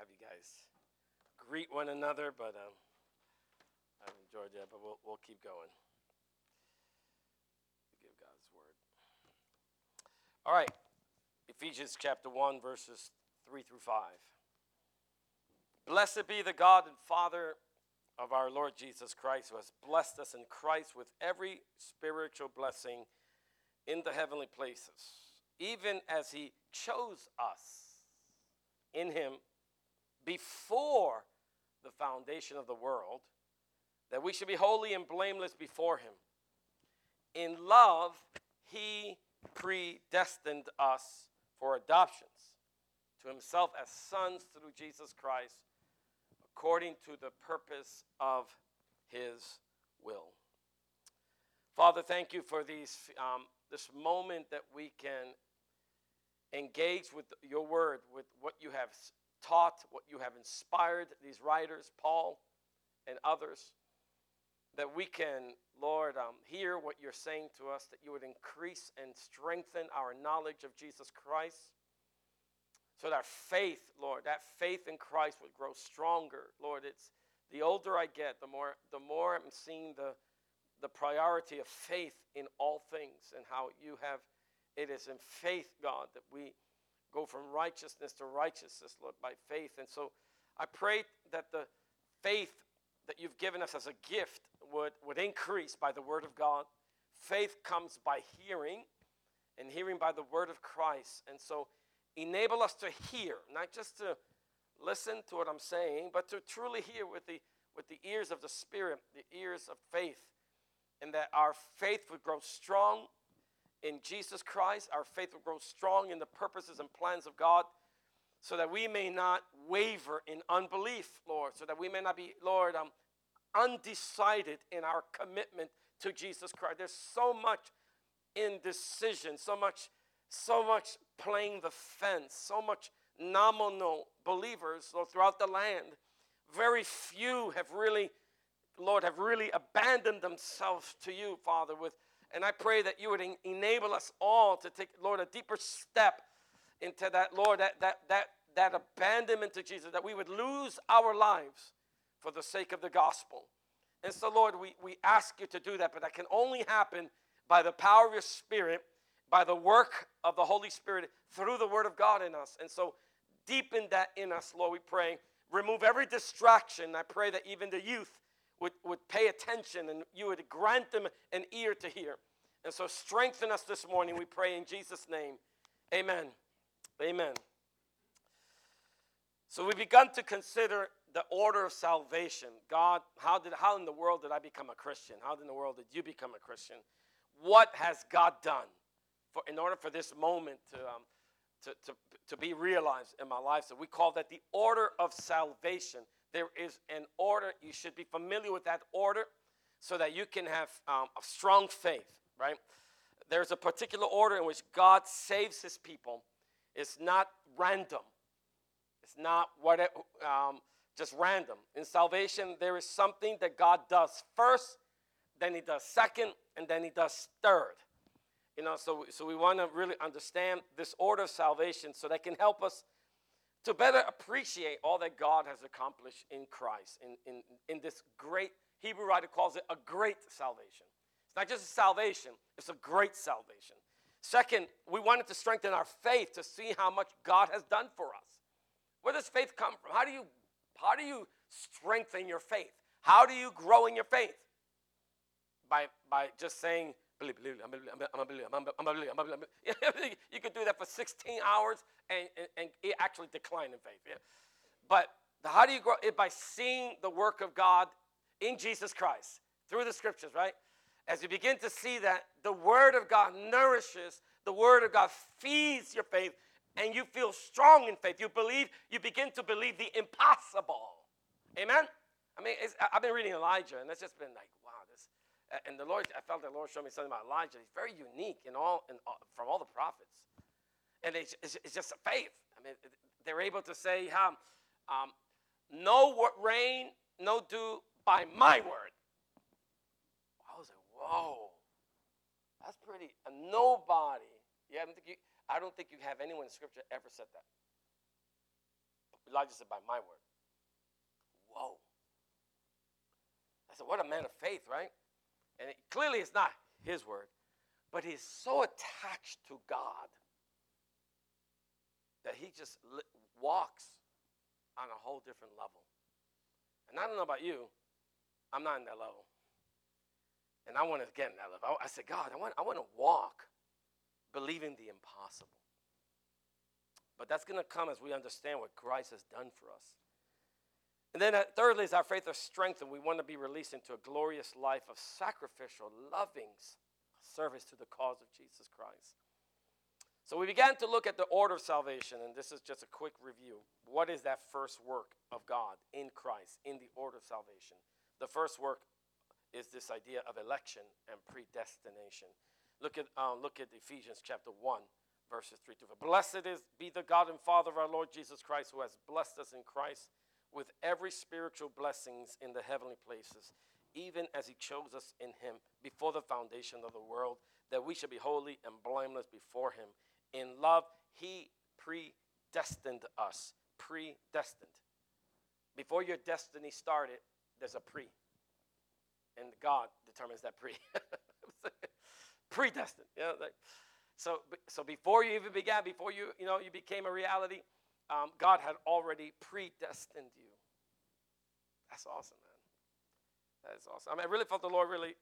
have you guys greet one another, but um, I haven't enjoyed that, but we'll, we'll keep going. Give God's word. All right, Ephesians chapter 1, verses 3 through 5. Blessed be the God and Father of our Lord Jesus Christ, who has blessed us in Christ with every spiritual blessing in the heavenly places, even as he chose us in him before the foundation of the world, that we should be holy and blameless before him. In love, he predestined us for adoptions to himself as sons through Jesus Christ, according to the purpose of his will. Father, thank you for these, um, this moment that we can engage with your word, with what you have taught, what you have inspired these writers, Paul and others, that we can, Lord, um, hear what you're saying to us, that you would increase and strengthen our knowledge of Jesus Christ. So that faith, Lord, that faith in Christ would grow stronger. Lord, it's the older I get, the more the more I'm seeing the the priority of faith in all things and how you have it is in faith, God, that we go from righteousness to righteousness, Lord, by faith. And so I pray that the faith that you've given us as a gift would, would increase by the word of God. Faith comes by hearing, and hearing by the word of Christ. And so enable us to hear, not just to listen to what I'm saying, but to truly hear with the, with the ears of the Spirit, the ears of faith, and that our faith would grow strong in Jesus Christ. Our faith will grow strong in the purposes and plans of God so that we may not waver in unbelief, Lord, so that we may not be, Lord, um, undecided in our commitment to Jesus Christ. There's so much indecision, so much, so much playing the fence, so much nominal believers Lord, throughout the land. Very few have really, Lord, have really abandoned themselves to you, Father, with and I pray that you would en- enable us all to take, Lord, a deeper step into that, Lord, that, that, that, that abandonment to Jesus, that we would lose our lives for the sake of the gospel. And so, Lord, we, we ask you to do that, but that can only happen by the power of your Spirit, by the work of the Holy Spirit through the Word of God in us. And so, deepen that in us, Lord, we pray. Remove every distraction. I pray that even the youth would, would pay attention and you would grant them an ear to hear. And so strengthen us this morning, we pray in Jesus' name. Amen. Amen. So we've begun to consider the order of salvation. God, how did how in the world did I become a Christian? How in the world did you become a Christian? What has God done for in order for this moment to um, to, to, to be realized in my life? So we call that the order of salvation. There is an order. You should be familiar with that order so that you can have um, a strong faith, right? There's a particular order in which God saves his people. It's not random, it's not what um, just random. In salvation, there is something that God does first, then he does second, and then he does third. You know, so, so we want to really understand this order of salvation so that can help us to better appreciate all that God has accomplished in Christ, in, in, in this great, Hebrew writer calls it a great salvation. It's not just a salvation, it's a great salvation. Second, we wanted to strengthen our faith to see how much God has done for us. Where does faith come from? How do you, how do you strengthen your faith? How do you grow in your faith? By, by just saying, believe, believe, I'm believe, I'm believe, I'm believe, I'm believe, I'm. You could do that for 16 hours and, and, and it actually decline in faith. Yeah? But how do you grow? It by seeing the work of God in Jesus Christ through the scriptures, right? As you begin to see that the Word of God nourishes, the Word of God feeds your faith, and you feel strong in faith. You believe, you begin to believe the impossible. Amen? I mean, I've been reading Elijah, and it's just been like. And the Lord, I felt the Lord showed me something about Elijah. He's very unique in all, in all from all the prophets. And it's, it's, just a faith. I mean, they're able to say, um, um, no rain, no dew by my word. I was like, whoa, that's pretty. Uh, nobody, you haven't you, I don't think you have anyone in Scripture ever said that. Elijah said, By my word. Whoa. I said, What a man of faith, right? And it, clearly it's not his word, but he's so attached to God that he just li- walks on a whole different level. And I don't know about you, I'm not in that level. And I want to get in that level. I, I said, God, I want, I want to walk believing the impossible. But that's going to come as we understand what Christ has done for us. And then, uh, thirdly, as our faith is strengthened, we want to be released into a glorious life of sacrificial, loving service to the cause of Jesus Christ. So we began to look at the order of salvation, and this is just a quick review. What is that first work of God in Christ, in the order of salvation? The first work is this idea of election and predestination. Look at, uh, look at Ephesians chapter 1, verses 3 to 4. Blessed is be the God and Father of our Lord Jesus Christ, who has blessed us in Christ with every spiritual blessings in the heavenly places, even as he chose us in him before the foundation of the world, that we should be holy and blameless before him. In love, he predestined us. Predestined. Before your destiny started, there's a pre. And God determines that pre. predestined. You know, like, so, so before you even began, before you, you know, you became a reality, um, God had already predestined you. That's awesome, man. That is awesome. I mean, I really felt the Lord really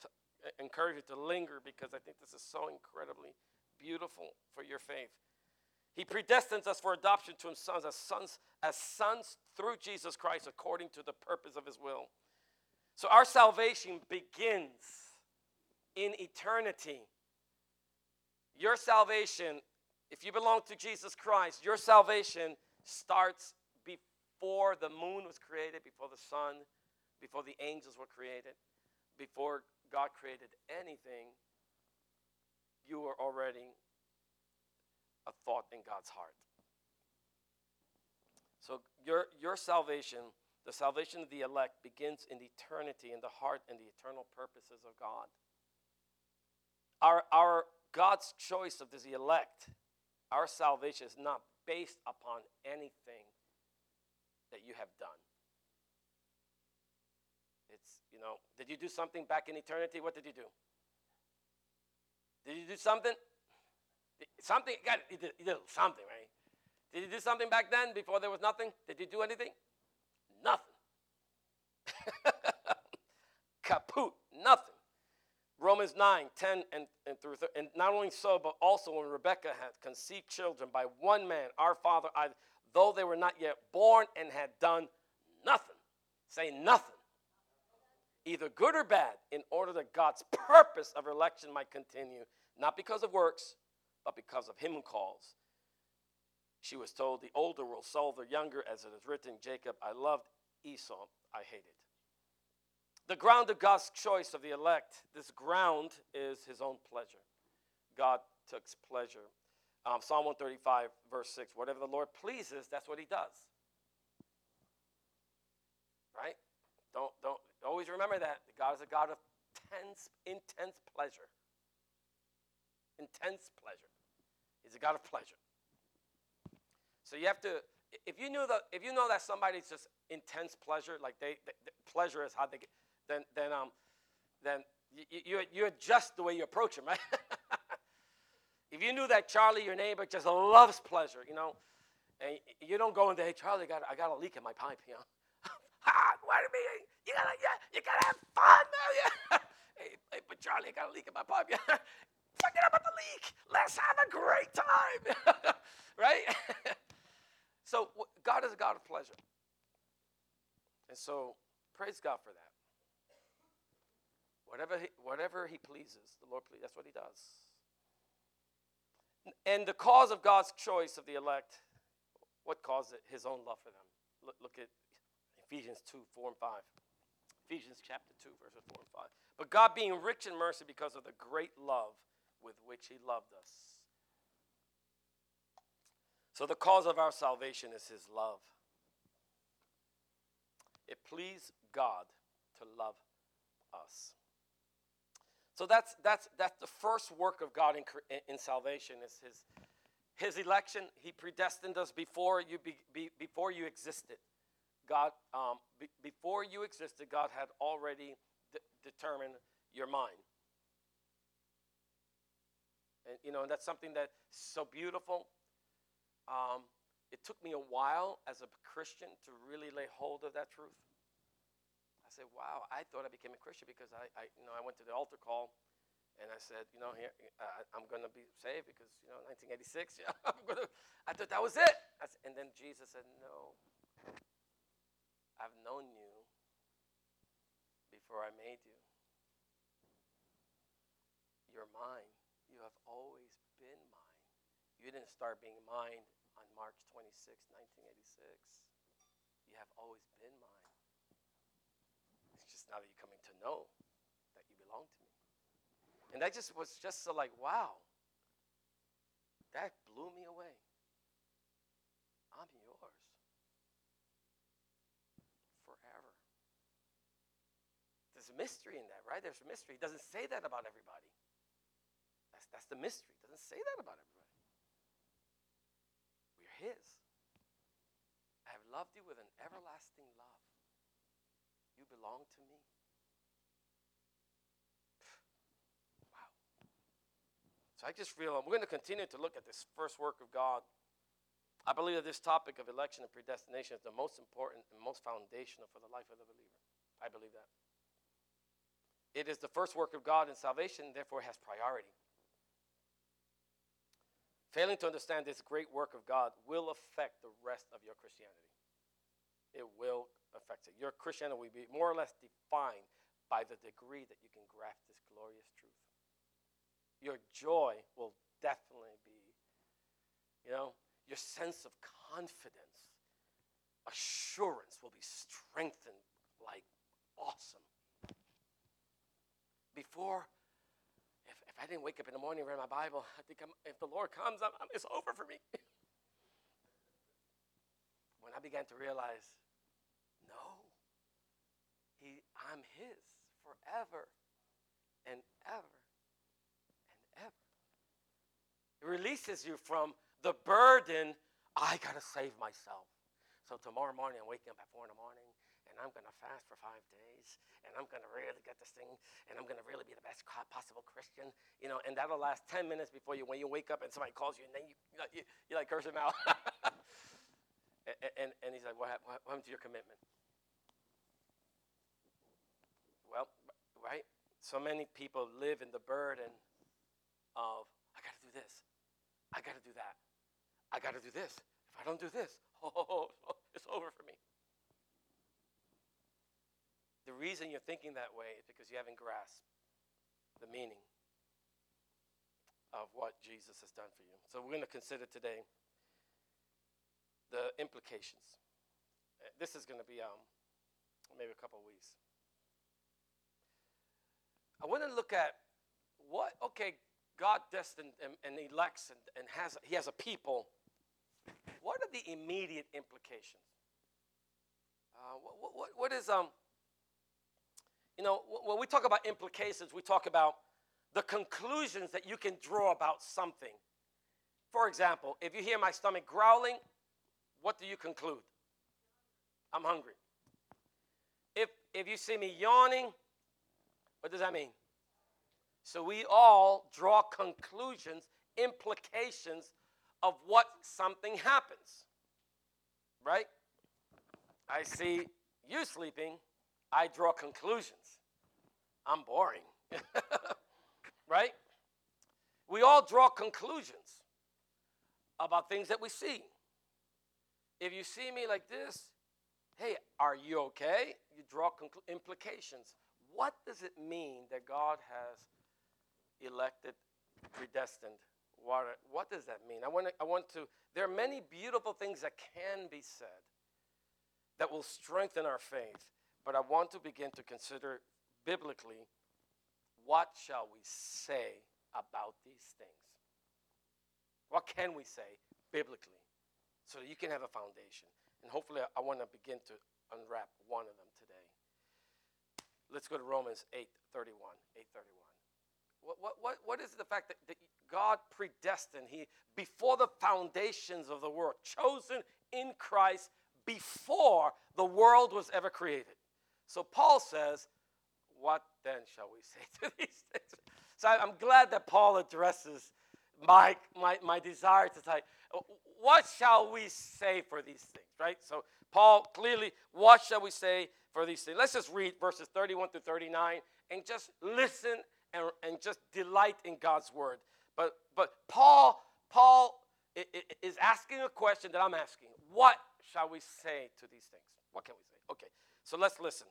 t- encourage you to linger because I think this is so incredibly beautiful for your faith. He predestines us for adoption to sons as sons as sons through Jesus Christ according to the purpose of his will. So our salvation begins in eternity. Your salvation, if you belong to Jesus Christ, your salvation starts before the moon was created, before the sun, before the angels were created, before God created anything. You were already a thought in God's heart. So your, your salvation, the salvation of the elect, begins in eternity, in the heart and the eternal purposes of God. Our, our God's choice of the elect, our salvation is not based upon anything that you have done. It's, you know, did you do something back in eternity? What did you do? Did you do something? Something, God, you did, you did something, right? Did you do something back then before there was nothing? Did you do anything? Nothing. Kaput, nothing. Romans 9, 10 and, and through, and not only so, but also when Rebekah had conceived children by one man, our father, I, though they were not yet born and had done nothing, say nothing, either good or bad, in order that God's purpose of election might continue, not because of works, but because of him who calls. She was told, The older will solve the younger, as it is written, Jacob, I loved Esau, I hated. The ground of God's choice of the elect, this ground is his own pleasure. God takes pleasure. Um, Psalm 135, verse 6 whatever the Lord pleases, that's what he does. Right? Don't, don't always remember that. God is a God of tense, intense pleasure. Intense pleasure. He's a God of pleasure. So you have to, if you knew that, if you know that somebody's just intense pleasure, like they, they pleasure is how they get, then then um, then you, you you adjust the way you approach him, right? if you knew that Charlie, your neighbor, just loves pleasure, you know, and you don't go into, hey Charlie, I got I got a leak in my pipe, you know. ah, what do you mean? You gotta yeah, you gotta have fun, man. Yeah. hey, hey, but Charlie, I got a leak in my pipe. Yeah. Forget about the leak. Let's have a great time, right? so God is a God of pleasure, and so praise God for that. Whatever he, whatever he pleases, the Lord. That's what he does. And the cause of God's choice of the elect, what caused it? His own love for them. Look, look at Ephesians 2, 4 and 5. Ephesians chapter 2, verses 4 and 5. But God being rich in mercy because of the great love with which he loved us. So the cause of our salvation is his love. It pleased God to love us. So that's, that's, that's the first work of God in, in salvation is his, his election, he predestined us before you, be, be, before you existed. God, um, be, before you existed, God had already de- determined your mind. And, you know, and that's something that's so beautiful. Um, it took me a while as a Christian to really lay hold of that truth. Said, wow, I thought I became a Christian because I, I you know, I went to the altar call and I said, you know, here, uh, I'm going to be saved because, you know, 1986, yeah, I'm gonna, I thought that was it. Said, and then Jesus said, no, I've known you before I made you. You're mine. You have always been mine. You didn't start being mine on March 26, 1986. You have always been mine. Now that you're coming to know that you belong to me. And that just was just so like, wow. That blew me away. I'm yours forever. There's a mystery in that, right? There's a mystery. It doesn't say that about everybody. That's, that's the mystery. It doesn't say that about everybody. We're His. I have loved you with an everlasting love. You belong to me. Wow. So I just feel we're going to continue to look at this first work of God. I believe that this topic of election and predestination is the most important and most foundational for the life of the believer. I believe that. It is the first work of God in salvation, therefore, it has priority. Failing to understand this great work of God will affect the rest of your Christianity. It will affect it. Your Christianity will be more or less defined by the degree that you can grasp this glorious truth. Your joy will definitely be, you know, your sense of confidence, assurance will be strengthened like awesome. Before, if, if I didn't wake up in the morning and read my Bible, I think I'm, if the Lord comes, I'm, I'm, it's over for me. when I began to realize, he, I'm His forever and ever and ever. It releases you from the burden, I got to save myself. So tomorrow morning, I'm waking up at 4 in the morning, and I'm going to fast for five days, and I'm going to really get this thing, and I'm going to really be the best possible Christian, you know, and that'll last 10 minutes before you, when you wake up and somebody calls you, and then you, you, you, like curse him out. and, and, and, he's like, what, what happened to your commitment? Well, right? So many people live in the burden of, I got to do this. I got to do that. I got to do this. If I don't do this, oh, it's over for me. The reason you're thinking that way is because you haven't grasped the meaning of what Jesus has done for you. So we're going to consider today the implications. This is going to be um, maybe a couple weeks. I want to look at what, okay, God destined and, and elects and, and has, he has a people what are the immediate implications? Uh, what, what, what is, um, you know, when we talk about implications, we talk about the conclusions that you can draw about something. For example, if you hear my stomach growling, what do you conclude? I'm hungry. If, if you see me yawning, what does that mean? So we all draw conclusions, implications of what something happens. Right? I see you sleeping, I draw conclusions. I'm boring. right? We all draw conclusions about things that we see. If you see me like this, hey, are you okay? You draw conclu- implications. What does it mean that God has elected, predestined what, what does that mean? I want, to, I want to, there are many beautiful things that can be said that will strengthen our faith, but I want to begin to consider biblically what shall we say about these things? What can we say biblically so that you can have a foundation? And hopefully, I want to begin to unwrap one of them. Let's go to Romans 8 31. 8 31. What, what, what, is the fact that, that God predestined. He before the foundations of the world, chosen in Christ before the world was ever created. So Paul says, What then shall we say to these things? So I'm glad that Paul addresses my, my, my desire to say, What shall we say for these things, right? So Paul clearly, what shall we say for these things? Let's just read verses 31 through 39 and just listen and, and just delight in God's word. But, but Paul, Paul is asking a question that I'm asking. What shall we say to these things? What can we say? Okay, so let's listen.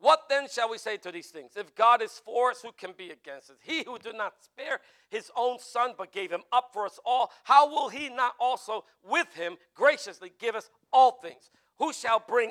What then shall we say to these things? If God is for us, who can be against us? He who did not spare his own son, but gave him up for us all, how will he not also with him graciously give us all things? Who shall bring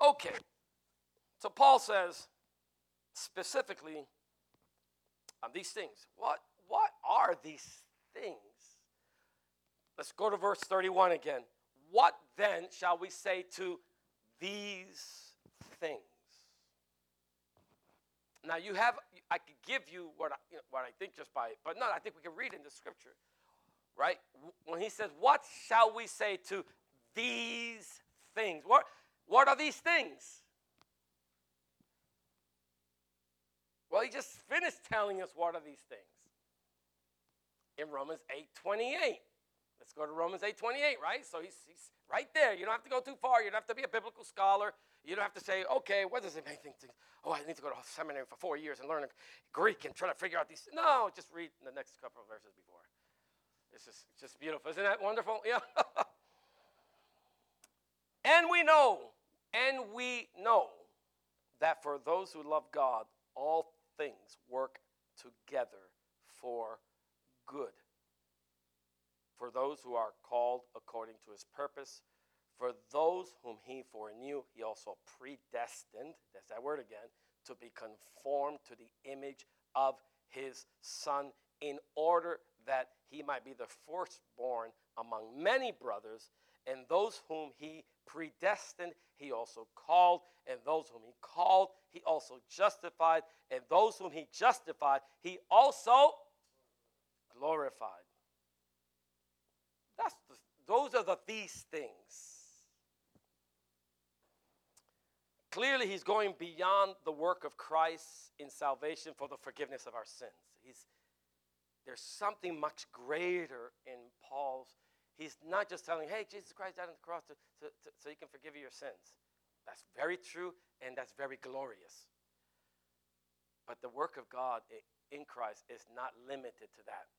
Okay. So Paul says specifically on these things. What, what are these things? Let's go to verse 31 again. What then shall we say to these things? Now you have, I could give you what I, you know, what I think just by, but no, I think we can read in the scripture, right? When he says, "What shall we say to these things?" What what are these things? Well, he just finished telling us what are these things in Romans 8 28. Let's go to Romans 8 28, right? So he's, he's right there. You don't have to go too far. You don't have to be a biblical scholar. You don't have to say, okay, what does it mean? Oh, I need to go to seminary for four years and learn Greek and try to figure out these. No, just read the next couple of verses before. Just, it's just beautiful. Isn't that wonderful? Yeah. and we know, and we know that for those who love God, all things work together for good for those who are called according to his purpose. For those whom he foreknew, he also predestined, that's that word again, to be conformed to the image of his son, in order that he might be the firstborn among many brothers. And those whom he predestined, he also called. And those whom he called, he also justified. And those whom he justified, he also glorified. That's the, those are the these things. Clearly, he's going beyond the work of Christ in salvation for the forgiveness of our sins. He's, there's something much greater in Paul's. He's not just telling, hey, Jesus Christ died on the cross to, to, to, so he can forgive you your sins. That's very true and that's very glorious. But the work of God in Christ is not limited to that,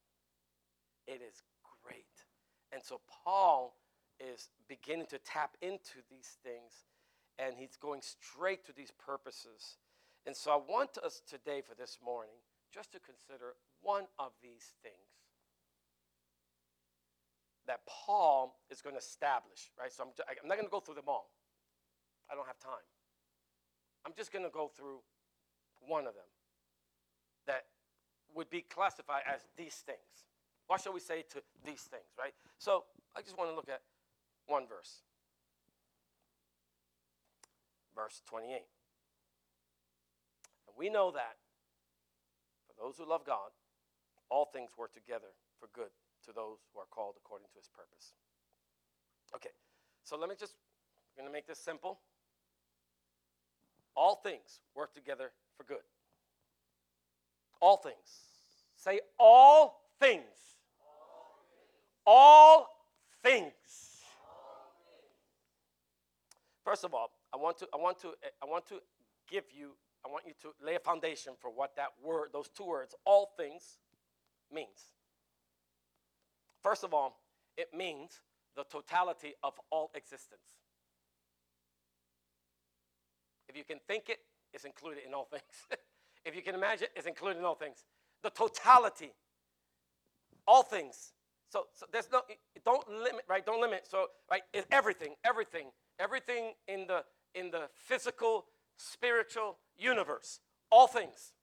it is great. And so Paul is beginning to tap into these things and he's going straight to these purposes. And so I want us today for this morning just to consider one of these things that Paul is going to establish, right? So I'm, I'm not going to go through them all. I don't have time. I'm just going to go through one of them that would be classified as these things. What shall we say to these things, right? So I just want to look at one verse. Verse 28. And we know that for those who love God, all things work together for good to those who are called according to his purpose. Okay, so let me just, we're going to make this simple. All things work together for good. All things. Say all things all things. First of all, I want to I want to I want to give you I want you to lay a foundation for what that word those two words all things means. First of all, it means the totality of all existence. If you can think it, it's included in all things. if you can imagine, it's included in all things. The totality, all things. So, so there's no, don't limit, right? Don't limit. So, right, it's everything, everything, everything in the in the physical, spiritual universe, all things.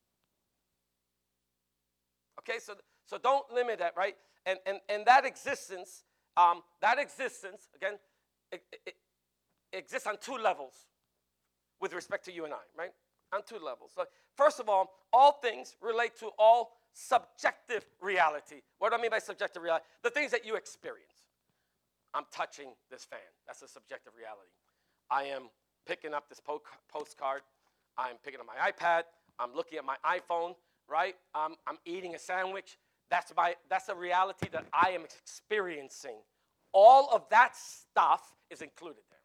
Okay, so so don't limit that, right? And and and that existence, um, that existence again, it, it, exists on two levels with respect to you and I, right? On two levels. So first of all, all things relate to all subjective reality. What do I mean by subjective reality? The things that you experience. I'm touching this fan. That's a subjective reality. I am picking up this po- postcard. I'm picking up my iPad. I'm looking at my iPhone, right? I'm, I'm eating a sandwich. That's, my, that's a reality that I am experiencing. All of that stuff is included there.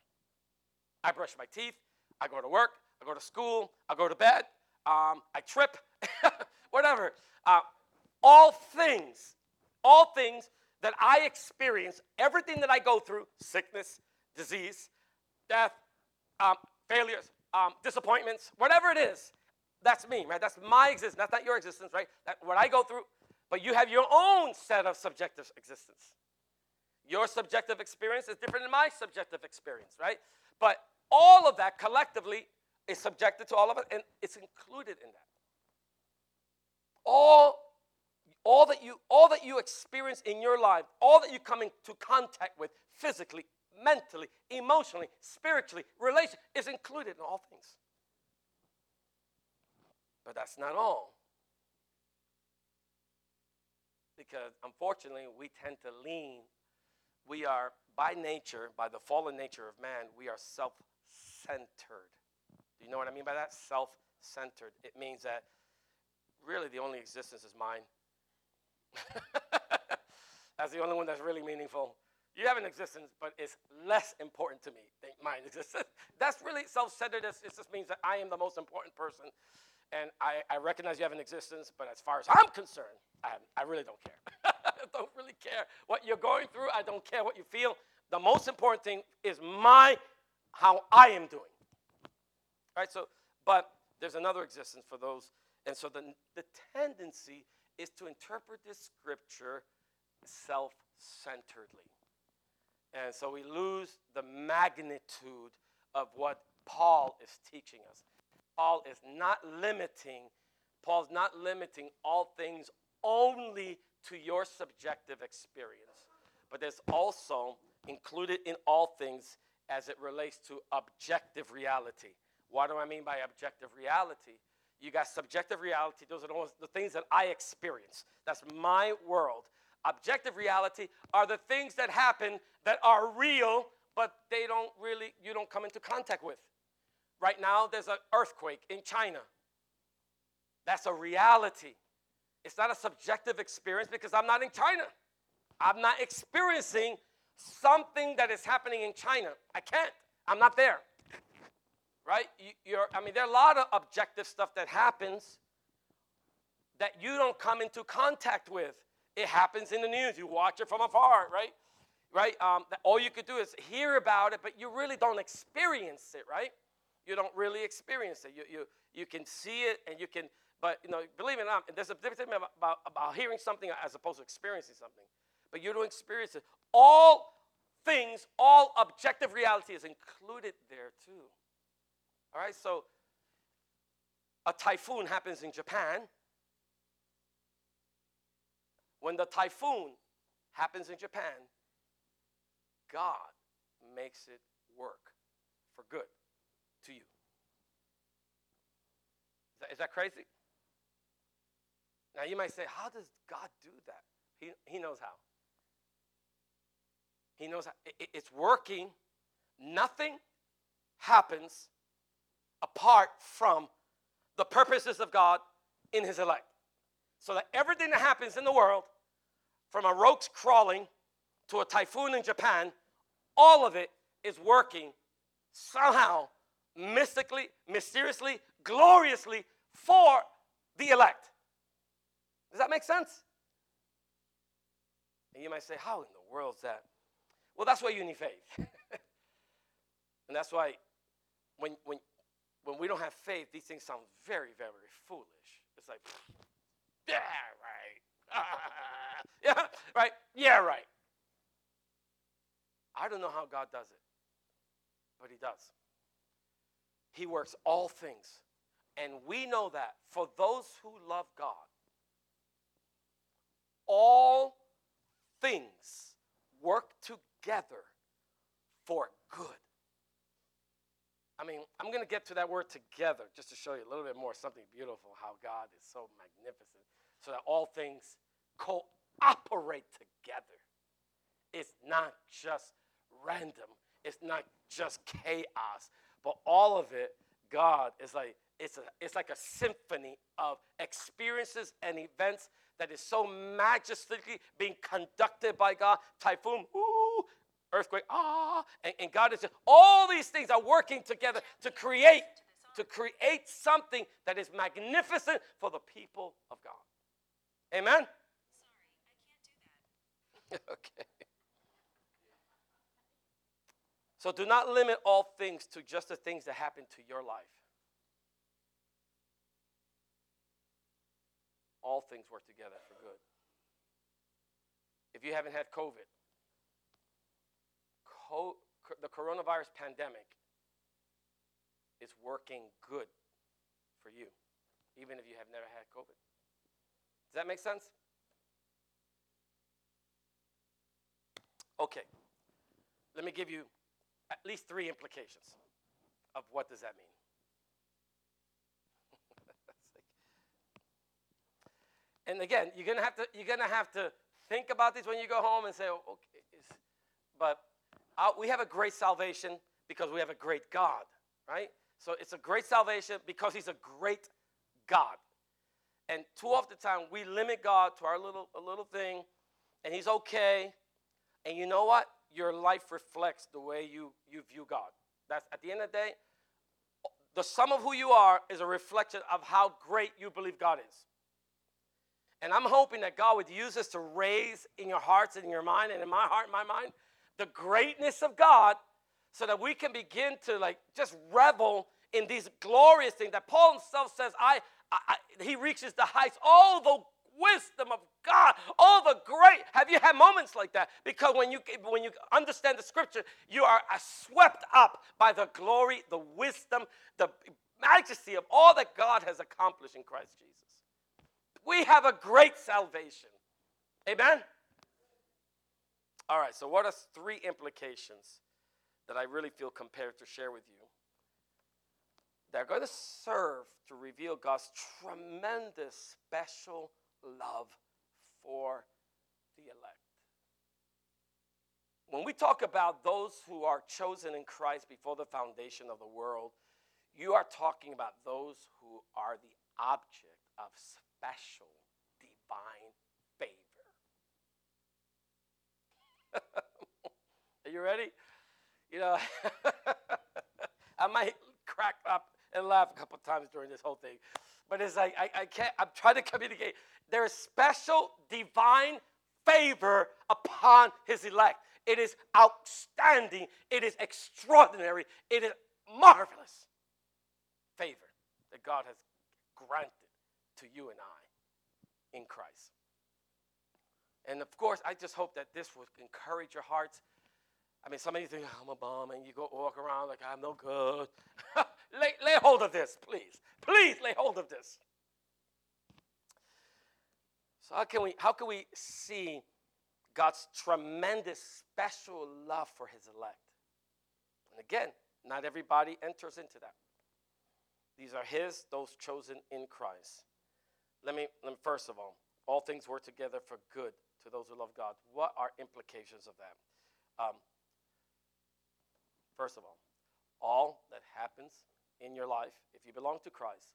I brush my teeth. I go to work. I go to school. I go to bed. Um, I trip. whatever. Uh, all things, all things that I experience, everything that I go through sickness, disease, death, um, failures, um, disappointments, whatever it is that's me, right? That's my existence. That's not your existence, right? That what I go through, but you have your own set of subjective existence. Your subjective experience is different than my subjective experience, right? But all of that collectively is subjected to all of it, and it's included in that. All, all that you, all that you experience in your life, all that you come into contact with physically, mentally, emotionally, spiritually, relation is included in all things. But that's not all. Because unfortunately, we tend to lean, we are by nature, by the fallen nature of man, we are self centered. Do you know what I mean by that? Self centered. It means that really the only existence is mine. that's the only one that's really meaningful. You have an existence, but it's less important to me than mine existence. That's really self centeredness. It just means that I am the most important person and I, I, recognize you have an existence, but as far as I'm concerned, I, I really don't care. I don't really care what you're going through. I don't care what you feel. The most important thing is my how I am doing. Right? So, but there's another existence for those, and so the, the tendency is to interpret this scripture self-centeredly. And so we lose the magnitude of what Paul is teaching us. Paul is not limiting, Paul's not limiting all things only to your subjective experience, but there's also included in all things as it relates to objective reality. What do I mean by objective reality? You got subjective reality, those are the things that I experience. That's my world. Objective reality are the things that happen that are real, but they don't really, you don't come into contact with. Right now, there's an earthquake in China. That's a reality. It's not a subjective experience because I'm not in China. I'm not experiencing something that is happening in China. I can't. I'm not there. Right? You, are I mean, there are a lot of objective stuff that happens that you don't come into contact with. It happens in the news. You watch it from afar, right? Right? Um, all you could do is hear about it, but you really don't experience it, right? You don't really experience it. You, you, you can see it and you can, but you know, believe it or not, there's a difference about, about, about hearing something as opposed to experiencing something. But you don't experience it. All things, all objective reality is included there too. All right, so a typhoon happens in Japan. When the typhoon happens in Japan, God makes it work for good to you. Is that, is that crazy? Now you might say, how does God do that? He, he knows how. He knows how. It, it's working. Nothing happens apart from the purposes of God in His elect. So that everything that happens in the world, from a roach crawling to a typhoon in Japan, all of it is working somehow, mystically, mysteriously, gloriously for the elect. Does that make sense? And you might say, How in the world is that? Well, that's why you need faith. and that's why when, when, when we don't have faith, these things sound very, very foolish. It's like, yeah, right. yeah, right. Yeah, right. I don't know how God does it, but He does. He works all things. And we know that for those who love God, all things work together for good. I mean, I'm going to get to that word together just to show you a little bit more something beautiful how God is so magnificent so that all things cooperate together. It's not just random, it's not just chaos, but all of it, God is like, it's, a, it's like a symphony of experiences and events that is so majestically being conducted by God. Typhoon, ooh, earthquake, ah, and, and God is just, all these things are working together to create, to create something that is magnificent for the people of God. Amen? Sorry, I can't do that. okay. So do not limit all things to just the things that happen to your life. All things work together for good. If you haven't had COVID, co- the coronavirus pandemic is working good for you, even if you have never had COVID. Does that make sense? Okay. Let me give you at least three implications of what does that mean. And again, you're gonna have to you're gonna have to think about this when you go home and say, oh, okay, but we have a great salvation because we have a great God, right? So it's a great salvation because He's a great God. And too often time we limit God to our little a little thing, and He's okay. And you know what? Your life reflects the way you, you view God. That's at the end of the day, the sum of who you are is a reflection of how great you believe God is. And I'm hoping that God would use this to raise in your hearts and in your mind and in my heart and my mind the greatness of God so that we can begin to like just revel in these glorious things that Paul himself says, I, I, I he reaches the heights, all the wisdom of God, all the great. Have you had moments like that? Because when you when you understand the scripture, you are swept up by the glory, the wisdom, the majesty of all that God has accomplished in Christ Jesus. We have a great salvation. Amen. All right, so what are three implications that I really feel compelled to share with you? They're going to serve to reveal God's tremendous special love for the elect. When we talk about those who are chosen in Christ before the foundation of the world, you are talking about those who are the object of special divine favor. Are you ready? You know, I might crack up and laugh a couple times during this whole thing. But it's like, I, I can't, I'm trying to communicate. There is special divine favor upon his elect. It is outstanding. It is extraordinary. It is marvelous favor that God has granted to you and I in Christ. And of course, I just hope that this would encourage your hearts. I mean, some of you think, I'm a bum, and you go walk around like I'm no good. lay, lay hold of this, please. Please lay hold of this. So how can we how can we see God's tremendous special love for his elect? And again, not everybody enters into that. These are his, those chosen in Christ. Let me, let me first of all, all things work together for good to those who love God. What are implications of that? Um, first of all, all that happens in your life, if you belong to Christ,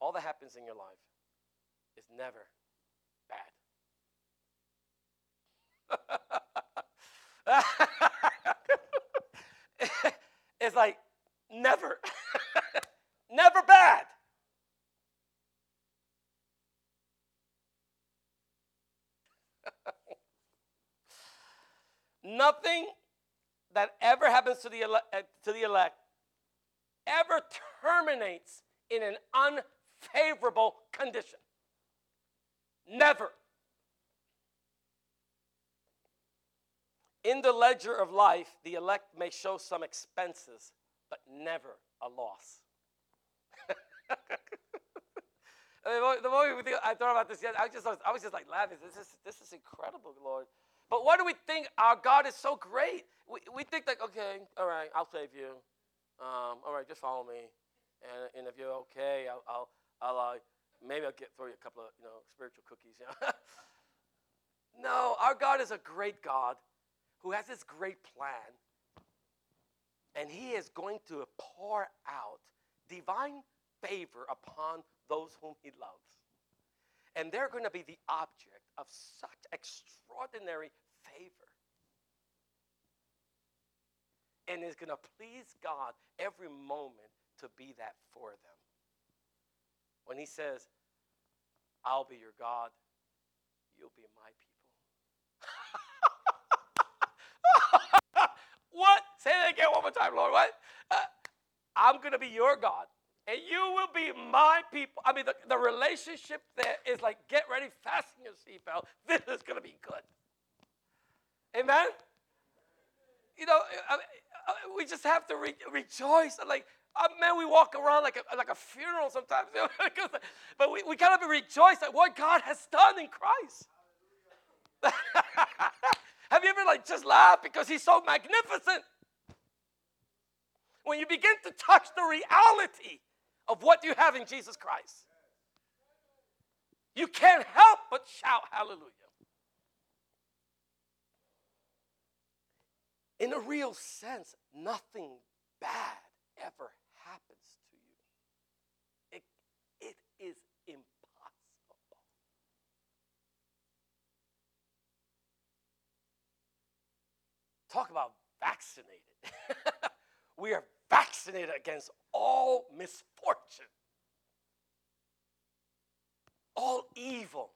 all that happens in your life is never bad. it's like never, never bad. Nothing that ever happens to the, ele- uh, to the elect ever terminates in an unfavorable condition. Never. In the ledger of life, the elect may show some expenses, but never a loss. the moment I thought about this, I was just, I was just like laughing. This is, this is incredible, Lord. But why do we think our God is so great? We, we think like, okay, all right, I'll save you. Um, all right, just follow me. And, and if you're okay, I'll, I'll, I'll uh, maybe I'll get throw you a couple of you know spiritual cookies. You know? no, our God is a great God who has this great plan, and He is going to pour out divine favor upon those whom He loves. And they're going to be the object of such extraordinary favor. And it's going to please God every moment to be that for them. When He says, I'll be your God, you'll be my people. what? Say that again one more time, Lord. What? Uh, I'm going to be your God, and you will be my people. I mean, the, the relationship there is like, get ready, fasten your seatbelt. This is going to be good. Amen? You know, I, I, we just have to re- rejoice. Like, uh, man, we walk around like a, like a funeral sometimes. but we, we gotta be rejoiced at what God has done in Christ. Have you ever like just laughed because he's so magnificent? When you begin to touch the reality of what you have in Jesus Christ, you can't help but shout hallelujah. In a real sense, nothing bad ever happens to you. It, it is impossible. Talk about vaccinated. we are vaccinated against all misfortune, all evil.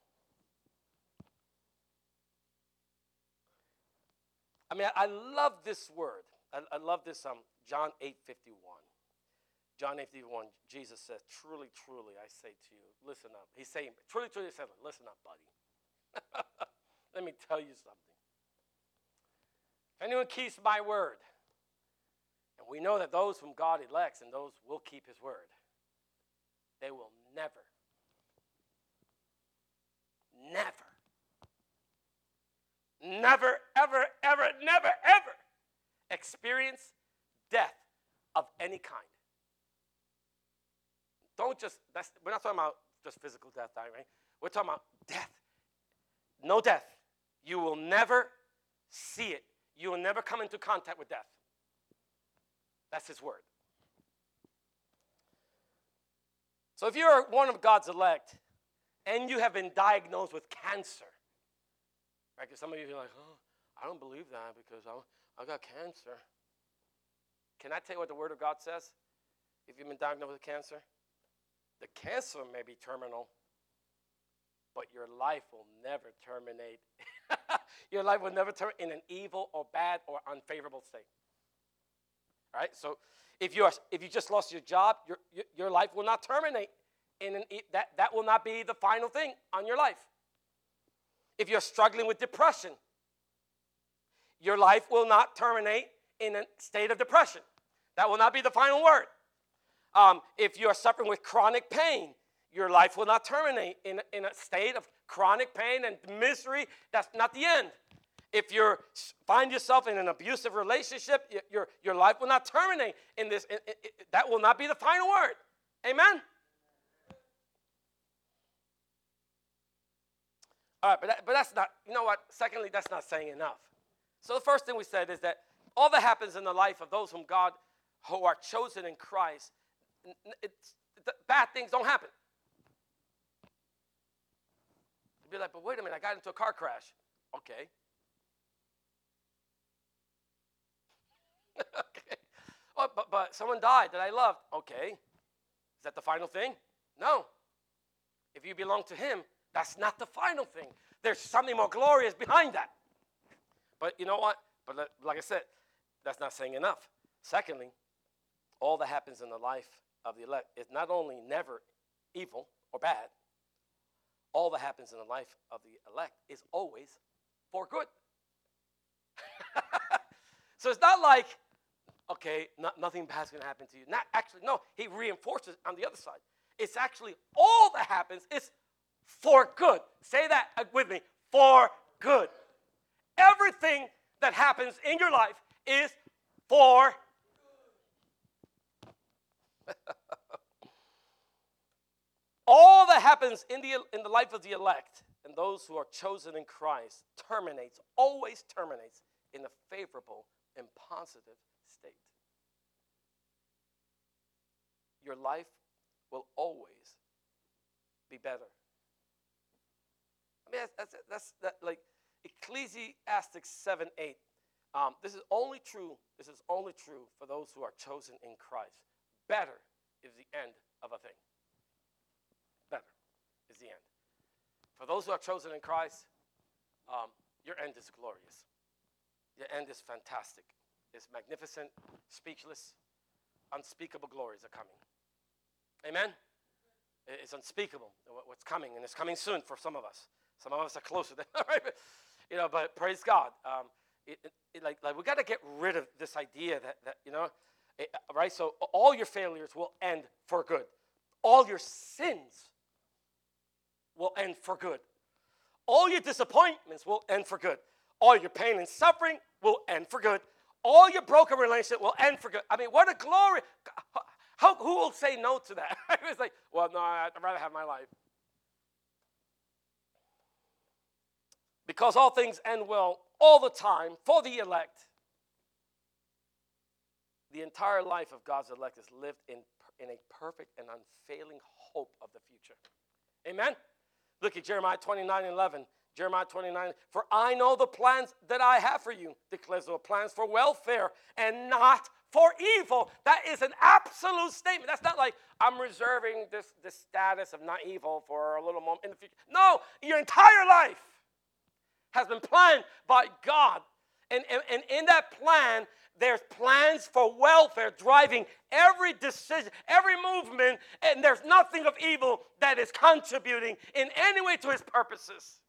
I mean, I, love this word. I, I love this um, John 8 51. John 8 51, Jesus says, Truly, truly, I say to you, listen up. He's saying, Truly, truly, says, listen up, buddy. Let me tell you something. If anyone keeps my word, we know that those whom God elects and those will keep his word, they will never, never, never, ever, ever, never, ever experience death of any kind. Don't just, that's, we're not talking about just physical death, right? We're talking about death. No death. You will never see it. You will never come into contact with death. That's his word. So if you're one of God's elect and you have been diagnosed with cancer, right? Because some of you are like, oh, I don't believe that because I, I got cancer. Can I tell you what the Word of God says? If you've been diagnosed with cancer, the cancer may be terminal, but your life will never terminate. your life will never turn in an evil or bad or unfavorable state. Right? So if you are, if you just lost your job, your, your, life will not terminate. In an, that, that will not be the final thing on your life. If you're struggling with depression, your life will not terminate in a state of depression. That will not be the final word. Um, if you're suffering with chronic pain, your life will not terminate in, in a state of chronic pain and misery. That's not the end. If you find yourself in an abusive relationship, your, your life will not terminate in this. That will not be the final word. Amen? All right, but, that, but that's not, you know what? Secondly, that's not saying enough. So the first thing we said is that all that happens in the life of those whom God, who are chosen in Christ, bad things don't happen. You'd be like, but wait a minute, I got into a car crash. Okay. okay. Oh, but, but someone died that I loved. Okay. Is that the final thing? No. If you belong to Him, that's not the final thing. There's something more glorious behind that. But you know what? But like I said, that's not saying enough. Secondly, all that happens in the life of the elect is not only never evil or bad, all that happens in the life of the elect is always for good. so it's not like, okay, not, nothing bad's going to happen to you. Not actually, no, he reinforces on the other side. It's actually all that happens is for good. Say that with me for good. Everything that happens in your life is for all that happens in the, in the life of the elect and those who are chosen in Christ terminates, always terminates in a favorable and positive state. Your life will always be better. I mean, that's, that's, that's that, like Ecclesiastes 7 8. Um, this is only true, this is only true for those who are chosen in Christ. Better is the end of a thing. Better is the end. For those who are chosen in Christ, um, your end is glorious. Your end is fantastic. Magnificent, speechless, unspeakable glories are coming. Amen? It's unspeakable what's coming, and it's coming soon for some of us. Some of us are closer than, right? you know, but praise God. Um, it, it, like, like we got to get rid of this idea that, that you know, it, right? So all your failures will end for good. All your sins will end for good. All your disappointments will end for good. All your pain and suffering will end for good. All your broken relationship will end for good. I mean, what a glory. How, who will say no to that? it's like, well, no, I'd rather have my life. Because all things end well all the time for the elect. The entire life of God's elect is lived in, in a perfect and unfailing hope of the future. Amen? Look at Jeremiah 29 11. Jeremiah 29, for I know the plans that I have for you, declares the Lord, plans for welfare and not for evil. That is an absolute statement. That's not like I'm reserving this, this status of not evil for a little moment in the future. No, your entire life has been planned by God. And, and, and in that plan, there's plans for welfare driving every decision, every movement, and there's nothing of evil that is contributing in any way to his purposes.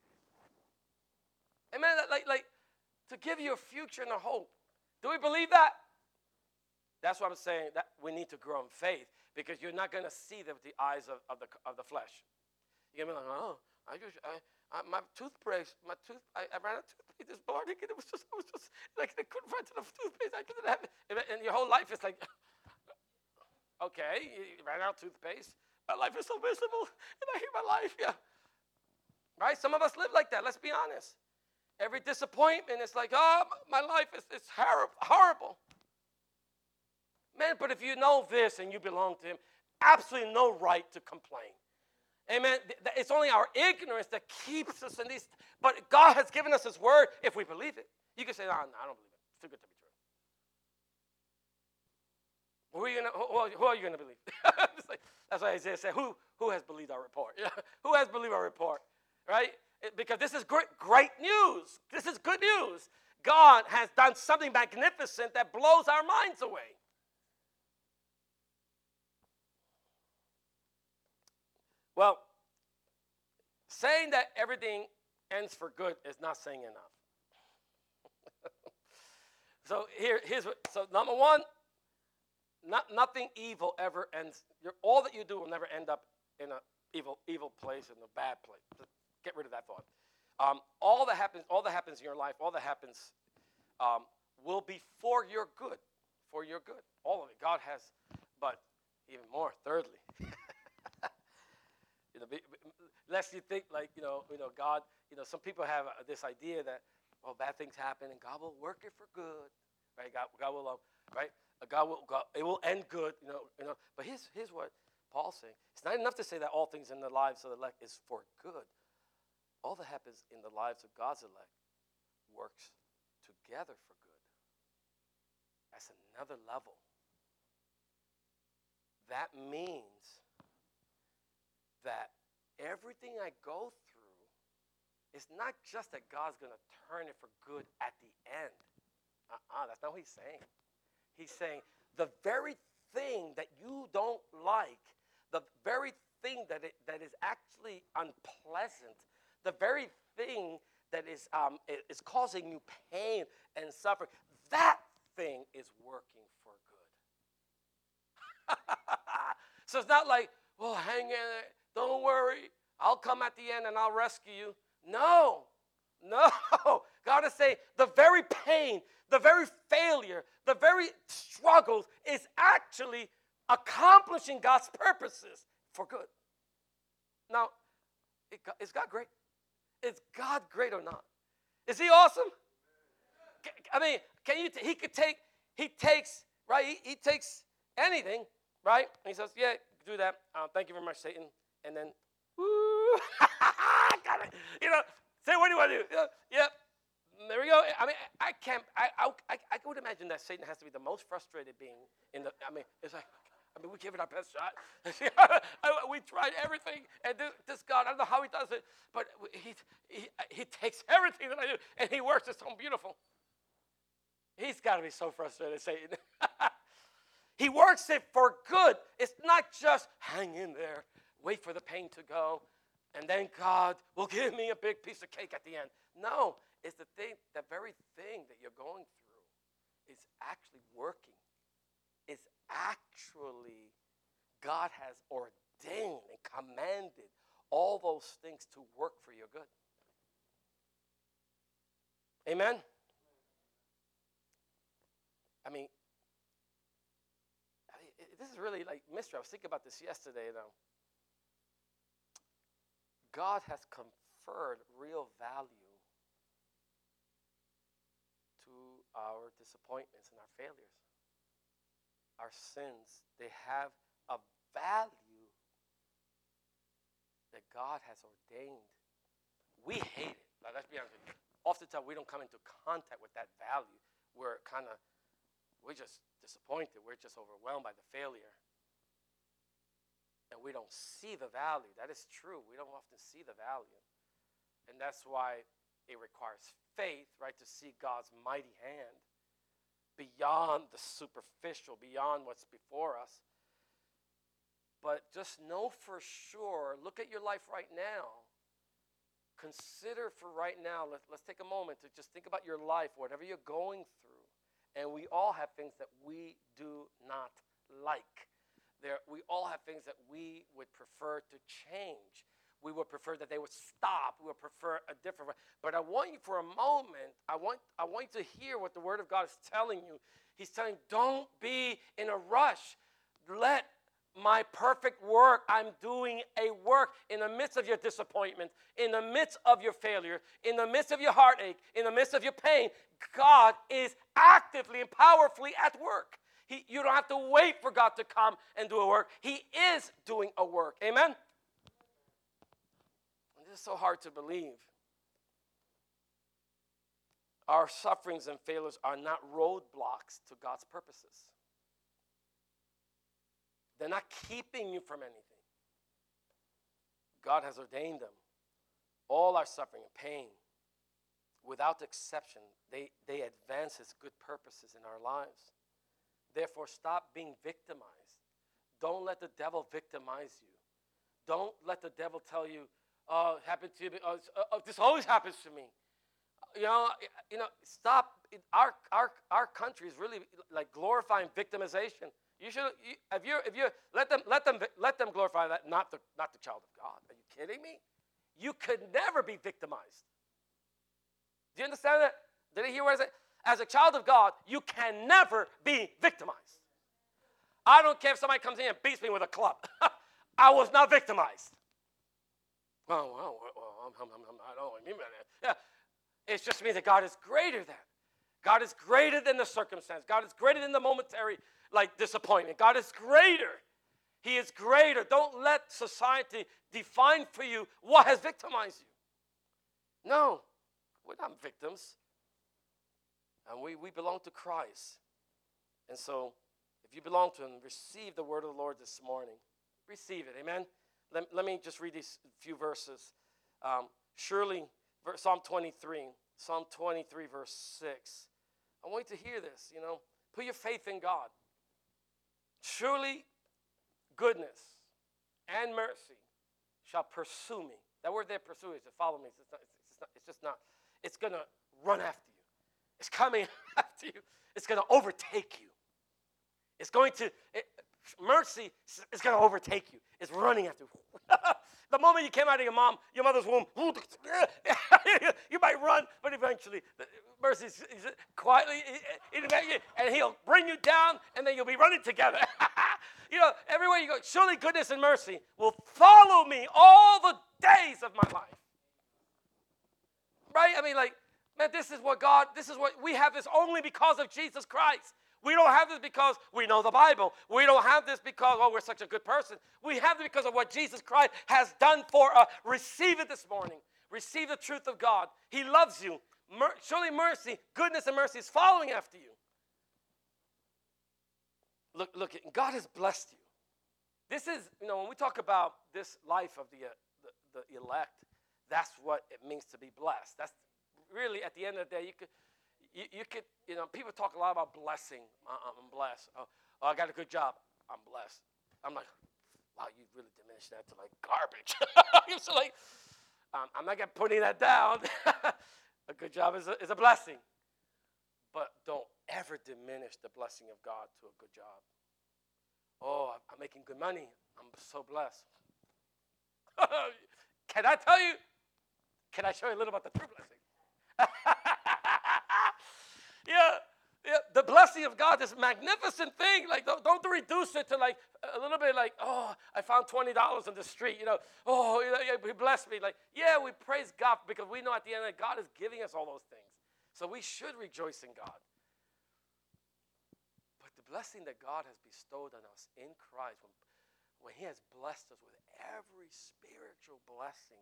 Amen. Like, like to give you a future and a hope. Do we believe that? That's what I'm saying. That we need to grow in faith because you're not going to see them with the eyes of, of, the, of the flesh. You're going to be like, oh, I just, I, I, my toothpaste, my tooth, I, I ran out of toothpaste this morning and it was just, it was just like I couldn't find enough toothpaste. I couldn't have it. And your whole life is like, okay, you ran out of toothpaste. My life is so miserable and I hate my life. Yeah. Right? Some of us live like that. Let's be honest. Every disappointment is like, oh, my life is, is horrible. Man, but if you know this and you belong to Him, absolutely no right to complain. Amen. It's only our ignorance that keeps us in these. But God has given us His word if we believe it. You can say, ah, no, no I don't believe it. It's too good to be true. Who are you gonna, who, are you to believe? like, that's why Isaiah said, who, who has believed our report? Who has believed our report? Right? Because this is great, great news. This is good news. God has done something magnificent that blows our minds away. Well, saying that everything ends for good is not saying enough. so here, here's what. So number one, not, nothing evil ever ends. all that you do will never end up in an evil, evil place, in a bad place. Get rid of that thought. Um, all that happens, all that happens in your life, all that happens um, will be for your good, for your good. All of it. God has, but even more. Thirdly, you know, lest you think like you know, you know, God. You know, some people have uh, this idea that well, bad things happen and God will work it for good, right? God, God will, uh, right? Uh, God will, God, it will end good, you know, you know. But here's here's what Paul's saying. It's not enough to say that all things in the lives of the elect is for good all that happens in the lives of God's elect works together for good That's another level. That means that everything I go through is not just that God's going to turn it for good at the end. Uh uh-uh, uh, that's not what he's saying. He's saying the very thing that you don't like, the very thing that, it, that is actually unpleasant, the very thing that is, um, is causing you pain and suffering, that thing is working for good. so it's not like, well, hang in there, don't worry, I'll come at the end and I'll rescue you. No, no. God is saying the very pain, the very failure, the very struggles is actually accomplishing God's purposes for good. Now, is God great? Is God great or not? Is He awesome? I mean, can you? T- he could take. He takes right. He, he takes anything right. And he says, "Yeah, do that. Uh, thank you very much, Satan." And then, woo, you know, say what do you want to do? Yeah, yeah, there we go. I mean, I can't. I, I, I would imagine that Satan has to be the most frustrated being in the. I mean, it's like I mean, we give it our best shot. we tried everything, and this, this, God, I don't know how He does it, but he, he, he takes everything that I do, and He works it so beautiful. He's got to be so frustrated, Satan. he works it for good. It's not just hang in there, wait for the pain to go, and then God will give me a big piece of cake at the end. No, it's the thing, the very thing that you're going through is actually working is actually God has ordained and commanded all those things to work for your good. Amen? I mean, this is really like mystery. I was thinking about this yesterday, though. God has conferred real value to our disappointments and our failures our sins, they have a value that God has ordained. We hate it. Like, let's be honest with you. Oftentimes, we don't come into contact with that value. We're kind of, we're just disappointed. We're just overwhelmed by the failure. And we don't see the value. That is true. We don't often see the value. And that's why it requires faith, right, to see God's mighty hand beyond the superficial, beyond what's before us. But just know for sure, look at your life right now. Consider for right now, let, let's take a moment to just think about your life, whatever you're going through. And we all have things that we do not like. There, we all have things that we would prefer to change. We would prefer that they would stop. We would prefer a different way. But I want you for a moment, I want, I want you to hear what the Word of God is telling you. He's telling, don't be in a rush. Let my perfect work, I'm doing a work in the midst of your disappointment, in the midst of your failure, in the midst of your heartache, in the midst of your pain. God is actively and powerfully at work. He, you don't have to wait for God to come and do a work. He is doing a work. Amen? Is so hard to believe. Our sufferings and failures are not roadblocks to God's purposes. They're not keeping you from anything. God has ordained them. All our suffering and pain, without exception, they, they advance His good purposes in our lives. Therefore, stop being victimized. Don't let the devil victimize you. Don't let the devil tell you, uh, happened to me. Uh, uh, this always happens to me. You know, you know. Stop. Our our our country is really like glorifying victimization. You should. You, if you if you let them let them let them glorify that, not the not the child of God. Are you kidding me? You could never be victimized. Do you understand that? Did you hear what I said? As a child of God, you can never be victimized. I don't care if somebody comes in and beats me with a club. I was not victimized. Oh, well, well I don't mean that. Yeah. It just means that God is greater than. God is greater than the circumstance. God is greater than the momentary like disappointment. God is greater. He is greater. Don't let society define for you what has victimized you. No, we're not victims. And we, we belong to Christ. And so, if you belong to Him, receive the word of the Lord this morning. Receive it. Amen. Let, let me just read these few verses. Um, surely, Psalm 23, Psalm 23, verse 6. I want you to hear this, you know. Put your faith in God. Surely, goodness and mercy shall pursue me. That word there, pursue, is to follow me. It's, not, it's, not, it's just not. It's going to run after you. It's coming after you. It's going to overtake you. It's going to, it, mercy is going to overtake you. It's running after you. the moment you came out of your mom, your mother's womb, you might run, but eventually, mercy is quietly, and he'll bring you down, and then you'll be running together. you know, everywhere you go, surely goodness and mercy will follow me all the days of my life. Right? I mean, like, man, this is what God, this is what we have this only because of Jesus Christ. We don't have this because we know the Bible. We don't have this because, oh, we're such a good person. We have it because of what Jesus Christ has done for us. Receive it this morning. Receive the truth of God. He loves you. Mer- surely mercy, goodness, and mercy is following after you. Look, look, God has blessed you. This is, you know, when we talk about this life of the, uh, the, the elect, that's what it means to be blessed. That's really, at the end of the day, you could you, you could, you know, people talk a lot about blessing. Uh, I'm blessed. Oh, oh, I got a good job. I'm blessed. I'm like, wow, you really diminished that to like garbage. so like, um, I'm not gonna putting that down. a good job is a, is a blessing, but don't ever diminish the blessing of God to a good job. Oh, I'm making good money. I'm so blessed. can I tell you? Can I show you a little about the true blessing? Yeah, yeah, the blessing of God, this magnificent thing. Like, don't, don't reduce it to like a little bit like, oh, I found $20 on the street, you know, oh, he blessed me. Like, yeah, we praise God because we know at the end that God is giving us all those things. So we should rejoice in God. But the blessing that God has bestowed on us in Christ, when, when He has blessed us with every spiritual blessing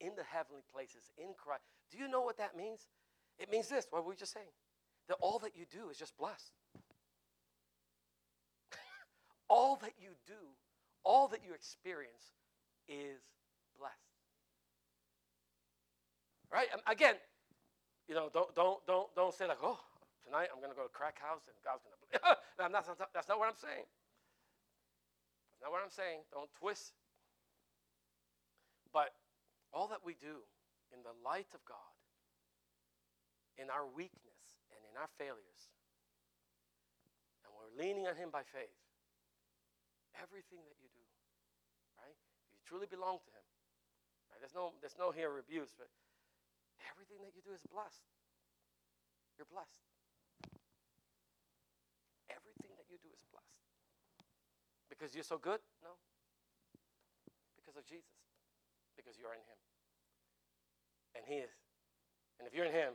in the heavenly places in Christ, do you know what that means? It means this, what were we just saying that all that you do is just blessed. all that you do, all that you experience is blessed. Right? Um, again, you know, don't don't don't don't say like, oh, tonight I'm gonna go to crack house and God's gonna. no, that's not what I'm saying. That's not what I'm saying. Don't twist. But all that we do in the light of God, in our weakness in our failures, and we're leaning on Him by faith, everything that you do, right? If you truly belong to Him, right? There's no, there's no here abuse, but everything that you do is blessed. You're blessed. Everything that you do is blessed. Because you're so good? No. Because of Jesus. Because you're in Him. And He is. And if you're in Him,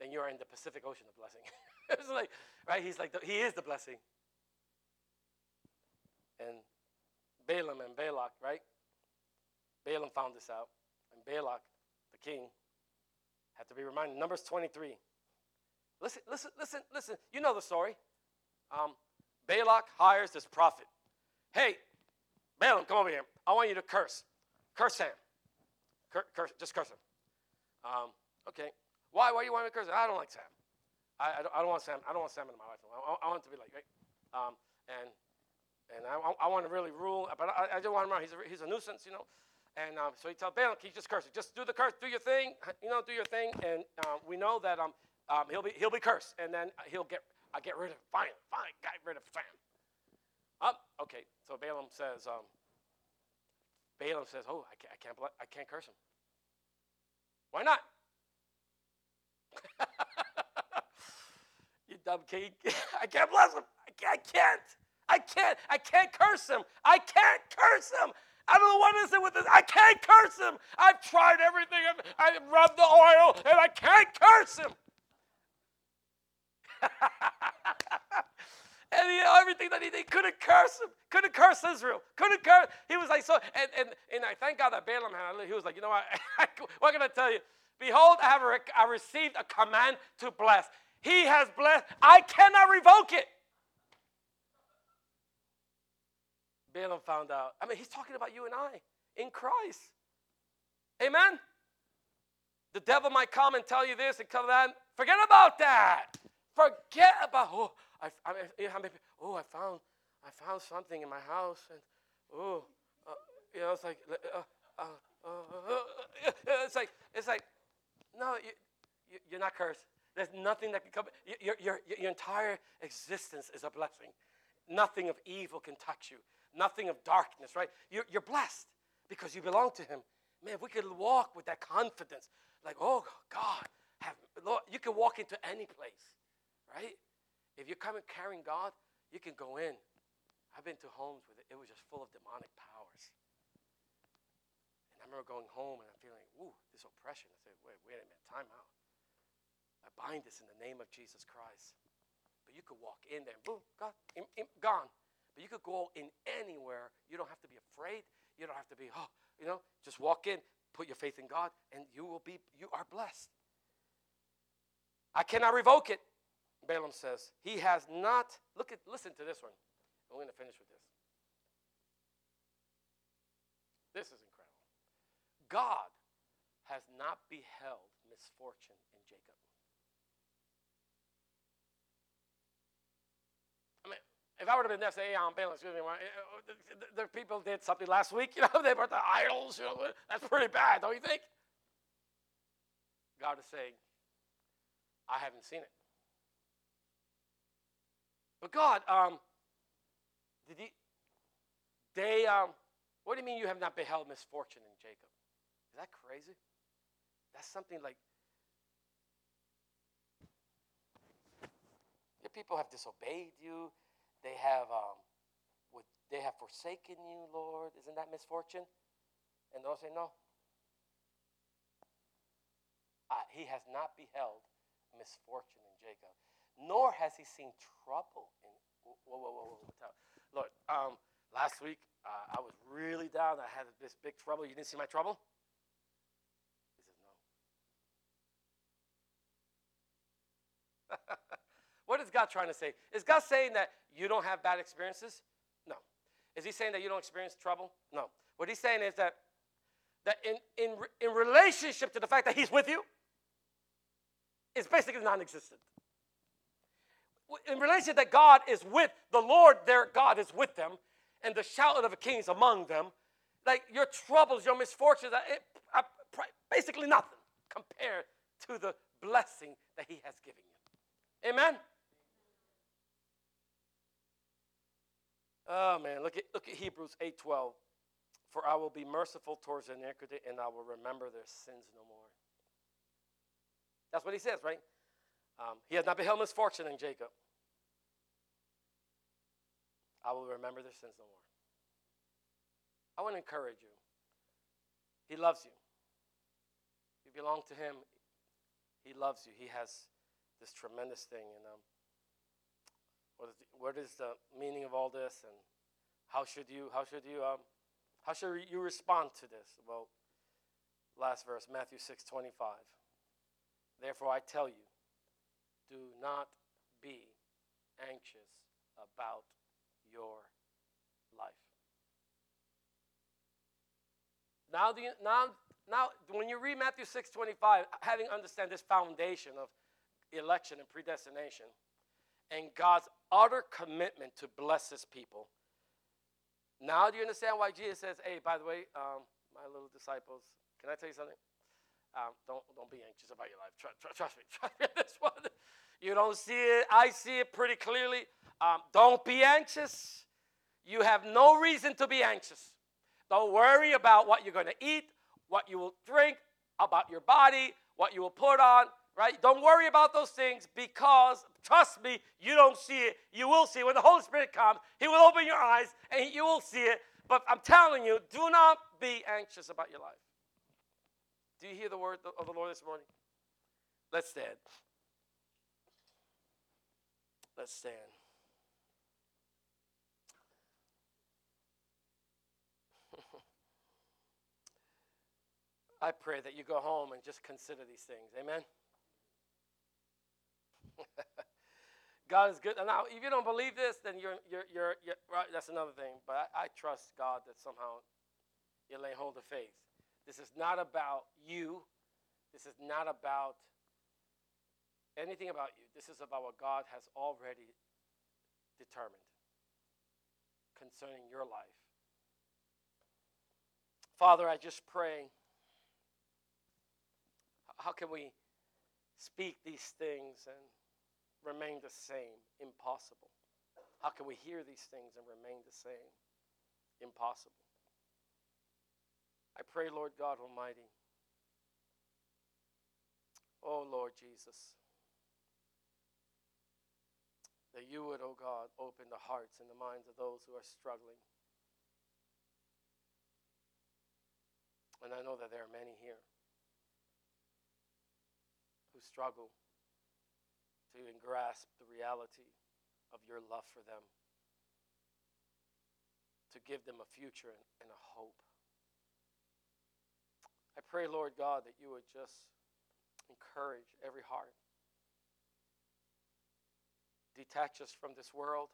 then you're in the Pacific Ocean of blessing. it's like, right? He's like, the, he is the blessing. And Balaam and Balak, right? Balaam found this out. And Balak, the king, had to be reminded. Numbers 23. Listen, listen, listen, listen. You know the story. Um, Balak hires this prophet. Hey, Balaam, come over here. I want you to curse. Curse him. Cur- curse, just curse him. Um, okay. Why? Why do you want me to curse? I don't like Sam. I, I, don't, I don't want Sam. I don't want Sam in my life. I, I want to be like, right? Um, and and I, I, want to really rule, but I, I don't want him around. He's a, he's a nuisance, you know. And um, so he tells Balaam, he just curse it. Just do the curse, do your thing, you know, do your thing. And um, we know that um, um, he'll be he'll be cursed, and then he'll get I get rid of fine, fine, get rid of Sam. Um, okay. So Balaam says, um, Balaam says, oh, I can't, I can't, I can't curse him. Why not? you dumb king. I can't bless him. I can't. I can't. I can't curse him. I can't curse him. I don't know what is it with this. I can't curse him. I've tried everything. I've, I've rubbed the oil and I can't curse him. and you know, everything that he did couldn't curse him, couldn't curse Israel, couldn't curse. He was like so, and and, and I thank God that Balaam had. He was like, you know what? what can I tell you? Behold, I have I received a command to bless. He has blessed. I cannot revoke it. Balaam found out. I mean, he's talking about you and I in Christ. Amen? The devil might come and tell you this and tell that. Forget about that. Forget about, oh, I, I oh, I found, I found something in my house. And, oh, uh, you know, it's like, uh, uh, uh, uh it's like, it's like, no, you, are not cursed. There's nothing that can come. Your, your, your, entire existence is a blessing. Nothing of evil can touch you. Nothing of darkness, right? You're, you're blessed because you belong to Him. Man, if we could walk with that confidence, like, oh God, have, Lord, you can walk into any place, right? If you're coming carrying God, you can go in. I've been to homes where it was just full of demonic powers. Remember going home and I'm feeling, ooh, this oppression. I said, wait, wait a minute, time out. I bind this in the name of Jesus Christ. But you could walk in there and boom, God, gone. But you could go in anywhere. You don't have to be afraid. You don't have to be, oh, you know, just walk in, put your faith in God, and you will be, you are blessed. I cannot revoke it. Balaam says, He has not, look at, listen to this one. I'm going to finish with this. This is. God has not beheld misfortune in Jacob. I mean, if I would have been there, say, hey, I'm Balaam, excuse me, the people did something last week, you know, they brought the idols, you know, that's pretty bad, don't you think? God is saying, I haven't seen it. But God, um, did he, they, um, what do you mean you have not beheld misfortune in Jacob? Is that crazy? That's something like, your people have disobeyed you. They have, um, would, they have forsaken you, Lord. Isn't that misfortune? And they'll say, no. Uh, he has not beheld misfortune in Jacob nor has he seen trouble in. Whoa, whoa, whoa, whoa. Lord, um, last week uh, I was really down. I had this big trouble. You didn't see my trouble? He says, no. what is God trying to say? Is God saying that you don't have bad experiences? No. Is he saying that you don't experience trouble? No. What he's saying is that, that in, in, in relationship to the fact that he's with you, it's basically non existent in relation that God is with the Lord, their God is with them, and the shout of the kings among them, like your troubles, your misfortunes, uh, are, uh, are basically nothing compared to the blessing that He has given you. Amen. Oh man, look at look at Hebrews 8:12. For I will be merciful towards iniquity, and I will remember their sins no more. That's what he says, right? Um, he has not beheld misfortune in Jacob. I will remember their sins no more. I want to encourage you. He loves you. You belong to Him. He loves you. He has this tremendous thing. And um, what, is the, what is the meaning of all this? And how should you? How should you? Um, how should you respond to this? Well, last verse, Matthew six twenty-five. Therefore, I tell you, do not be anxious about your life. Now, you, now, now, when you read Matthew 6 25, having understand this foundation of election and predestination and God's utter commitment to bless his people, now do you understand why Jesus says, hey, by the way, um, my little disciples, can I tell you something? Um, don't, don't be anxious about your life. Trust, trust me. Trust me this one. You don't see it. I see it pretty clearly. Um, don't be anxious. You have no reason to be anxious. Don't worry about what you're going to eat, what you will drink, about your body, what you will put on, right? Don't worry about those things because, trust me, you don't see it. You will see it. When the Holy Spirit comes, He will open your eyes and you will see it. But I'm telling you, do not be anxious about your life. Do you hear the word of the Lord this morning? Let's stand. Let's stand. I pray that you go home and just consider these things. Amen. God is good. And now, if you don't believe this, then you're, you're, you're, you're right, that's another thing. But I, I trust God that somehow you lay hold of faith. This is not about you. This is not about anything about you. This is about what God has already determined concerning your life. Father, I just pray. How can we speak these things and remain the same? Impossible. How can we hear these things and remain the same? Impossible. I pray, Lord God Almighty. Oh, Lord Jesus, that you would, oh God, open the hearts and the minds of those who are struggling. And I know that there are many here who struggle to even grasp the reality of your love for them, to give them a future and, a hope. I pray, Lord God, that you would just encourage every heart. Detach us from this world.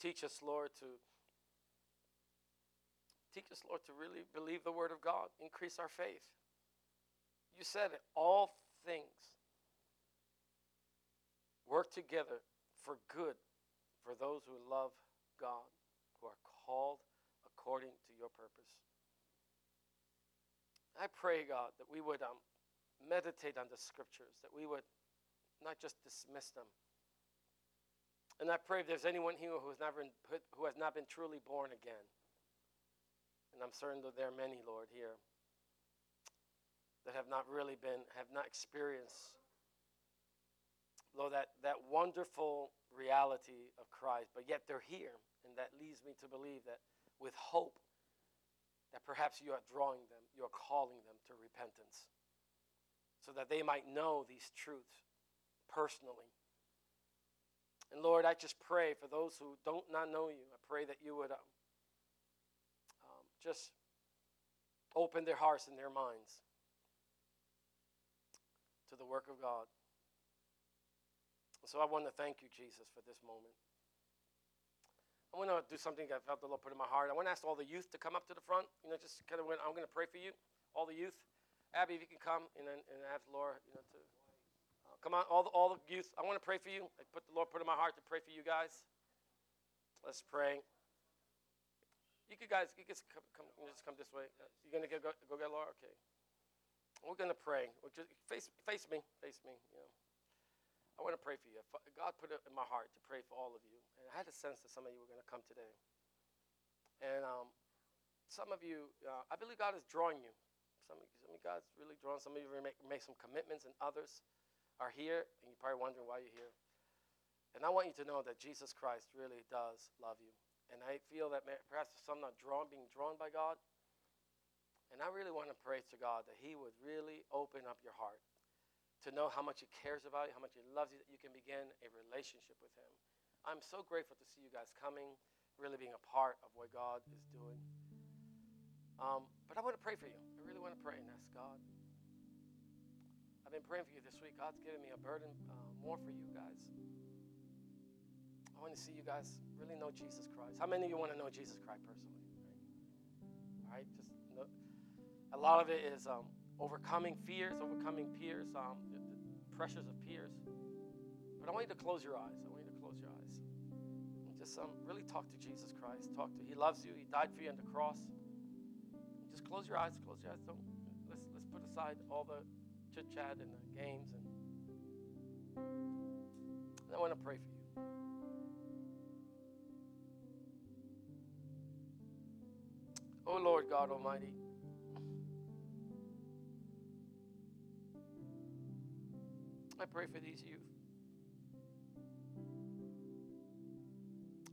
Teach us, Lord, to teach us, Lord, to really believe the word of God. Increase our faith. You said it, all things work together for good for those who love God, who are called according to your purpose. I pray, God, that we would um, meditate on the scriptures, that we would not just dismiss them. And I pray if there's anyone here who has, never put, who has not been truly born again, and I'm certain that there are many, Lord, here that have not really been, have not experienced, Lord, that, that wonderful reality of Christ, but yet they're here. And that leads me to believe that with hope, that perhaps you are drawing them, you are calling them to repentance so that they might know these truths personally. And Lord, I just pray for those who don't not know you. I pray that you would um, um, just open their hearts and their minds to the work of God. So I want to thank you, Jesus, for this moment. I want to do something that I felt the Lord put in my heart. I want to ask all the youth to come up to the front. You know, just kind of when I'm going to pray for you, all the youth. Abby, if you can come and then and ask Laura, you know, to uh, come on, all the, all the youth. I want to pray for you. I put the Lord put in my heart to pray for you guys. Let's pray. You could guys, you guys come, come just come this way. Uh, you gonna go, go get Laura? Okay. We're gonna pray. We're just, face face me, face me. You know. I want to pray for you. God put it in my heart to pray for all of you. And I had a sense that some of you were going to come today. And um, some of you, uh, I believe God is drawing you. Some of, some of God's really drawing. Some of you make, make some commitments, and others are here, and you're probably wondering why you're here. And I want you to know that Jesus Christ really does love you. And I feel that perhaps some not drawn, being drawn by God. And I really want to pray to God that He would really open up your heart to know how much He cares about you, how much He loves you, that you can begin a relationship with Him. I'm so grateful to see you guys coming, really being a part of what God is doing. Um, but I want to pray for you. I really want to pray and ask God. I've been praying for you this week. God's given me a burden uh, more for you guys. I want to see you guys really know Jesus Christ. How many of you want to know Jesus Christ personally? Right? All right, just know. a lot of it is um, overcoming fears, overcoming peers, um, the, the pressures of peers. But I want you to close your eyes. I want you to close your eyes. And just um, really talk to Jesus Christ. Talk to He loves you. He died for you on the cross. Just close your eyes. Close your eyes. Don't let's let's put aside all the chit chat and the games and, and I want to pray for you. Oh Lord God Almighty. I pray for these youth.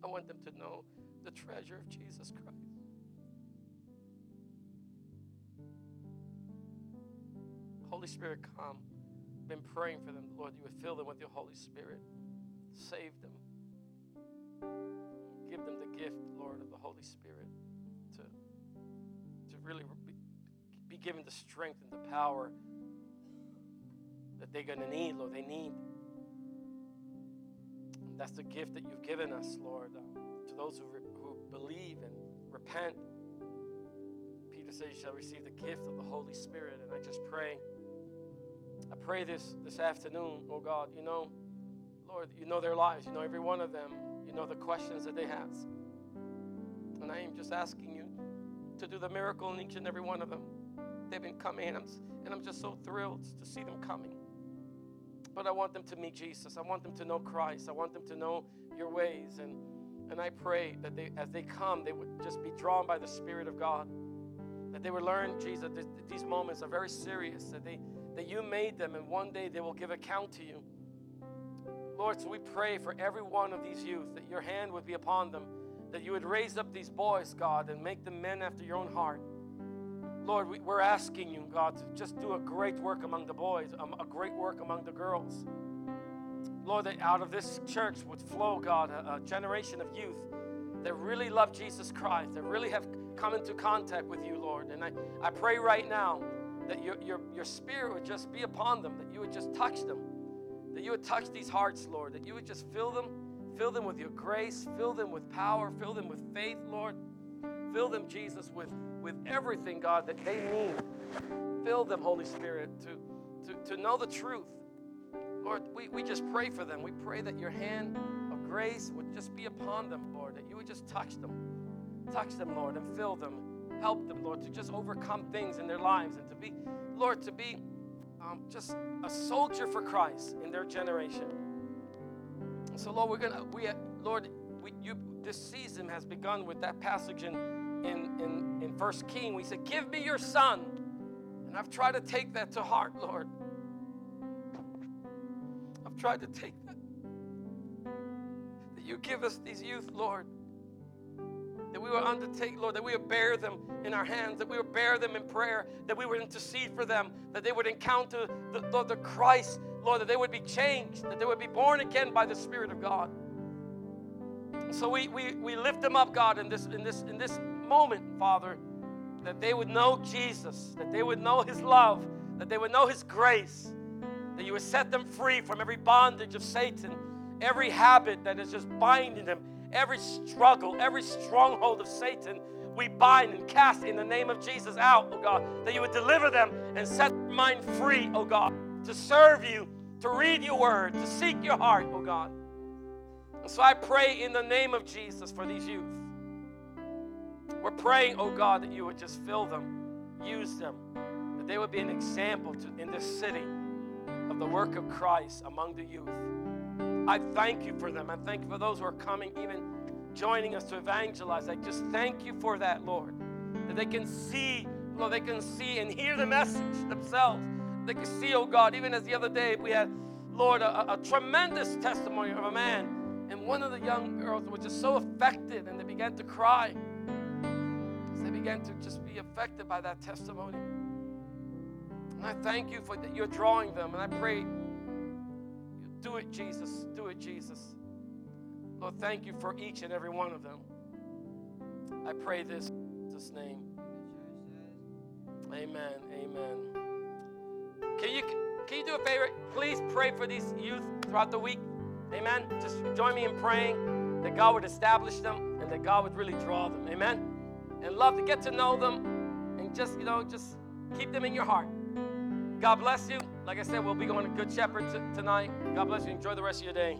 I want them to know the treasure of Jesus Christ. Holy Spirit, come. Been praying for them, Lord, you would fill them with your Holy Spirit. Save them. Give them the gift, Lord, of the Holy Spirit to, to really be, be given the strength and the power that they're going to need, Lord. They need That's the gift that you've given us, Lord, uh, to those who, re- who believe and repent. Peter says you shall receive the gift of the Holy Spirit. And I just pray. I pray this this afternoon, oh God, you know, Lord, you know their lives. You know every one of them. You know the questions that they have. And I am just asking you to do the miracle in each and every one of them. They've been coming, and I'm, and I'm just so thrilled to see them coming. But I want them to meet Jesus. I want them to know Christ. I want them to know your ways. And, and I pray that they, as they come, they would just be drawn by the Spirit of God. That they would learn, Jesus, that these moments are very serious, that, they, that you made them, and one day they will give account to you. Lord, so we pray for every one of these youth that your hand would be upon them, that you would raise up these boys, God, and make them men after your own heart. Lord, we, are asking you, God, to just do a great work among the boys, um, a great work among the girls. Lord, that out of this church would flow, God, a, a generation of youth that really love Jesus Christ, that really have come into contact with you, Lord. And I, I pray right now that your, your, your spirit would just be upon them, that you would just touch them, that you would touch these hearts, Lord, that you would just fill them, fill them with your grace, fill them with power, fill them with faith, Lord. Fill them, Jesus, with, with everything, God, that they need. Fill them, Holy Spirit, to, to, to know the truth. Lord, we, we just pray for them. We pray that your hand of grace would just be upon them, Lord, that you would just touch them. Touch them, Lord, and fill them. Help them, Lord, to just overcome things in their lives and to be, Lord, to be um, just a soldier for Christ in their generation. So, Lord, we're gonna, we, Lord, we, you, this season has begun with that passage in, in, in, in First King. We said, Give me your son. And I've tried to take that to heart, Lord. I've tried to take that. That you give us these youth, Lord. That we will undertake, Lord, that we will bear them in our hands, that we would bear them in prayer, that we would intercede for them, that they would encounter the, the, the Christ, Lord, that they would be changed, that they would be born again by the Spirit of God. So we, we, we lift them up, God, in this, in, this, in this moment, Father, that they would know Jesus, that they would know His love, that they would know His grace, that you would set them free from every bondage of Satan, every habit that is just binding them, every struggle, every stronghold of Satan. We bind and cast in the name of Jesus out, oh God, that you would deliver them and set their mind free, oh God, to serve you, to read your word, to seek your heart, oh God. And so I pray in the name of Jesus for these youth. We're praying, oh God, that you would just fill them, use them, that they would be an example to, in this city of the work of Christ among the youth. I thank you for them. I thank you for those who are coming, even joining us to evangelize. I just thank you for that, Lord. That they can see, Lord, they can see and hear the message themselves. They can see, oh God, even as the other day we had, Lord, a, a tremendous testimony of a man. And one of the young girls was just so affected and they began to cry. Began to just be affected by that testimony. And I thank you for that you're drawing them. And I pray, do it, Jesus. Do it, Jesus. Lord, thank you for each and every one of them. I pray this in Jesus' name. Amen. Amen. Can you can you do a favor? Please pray for these youth throughout the week. Amen. Just join me in praying that God would establish them and that God would really draw them. Amen. And love to get to know them and just, you know, just keep them in your heart. God bless you. Like I said, we'll be going to Good Shepherd t- tonight. God bless you. Enjoy the rest of your day.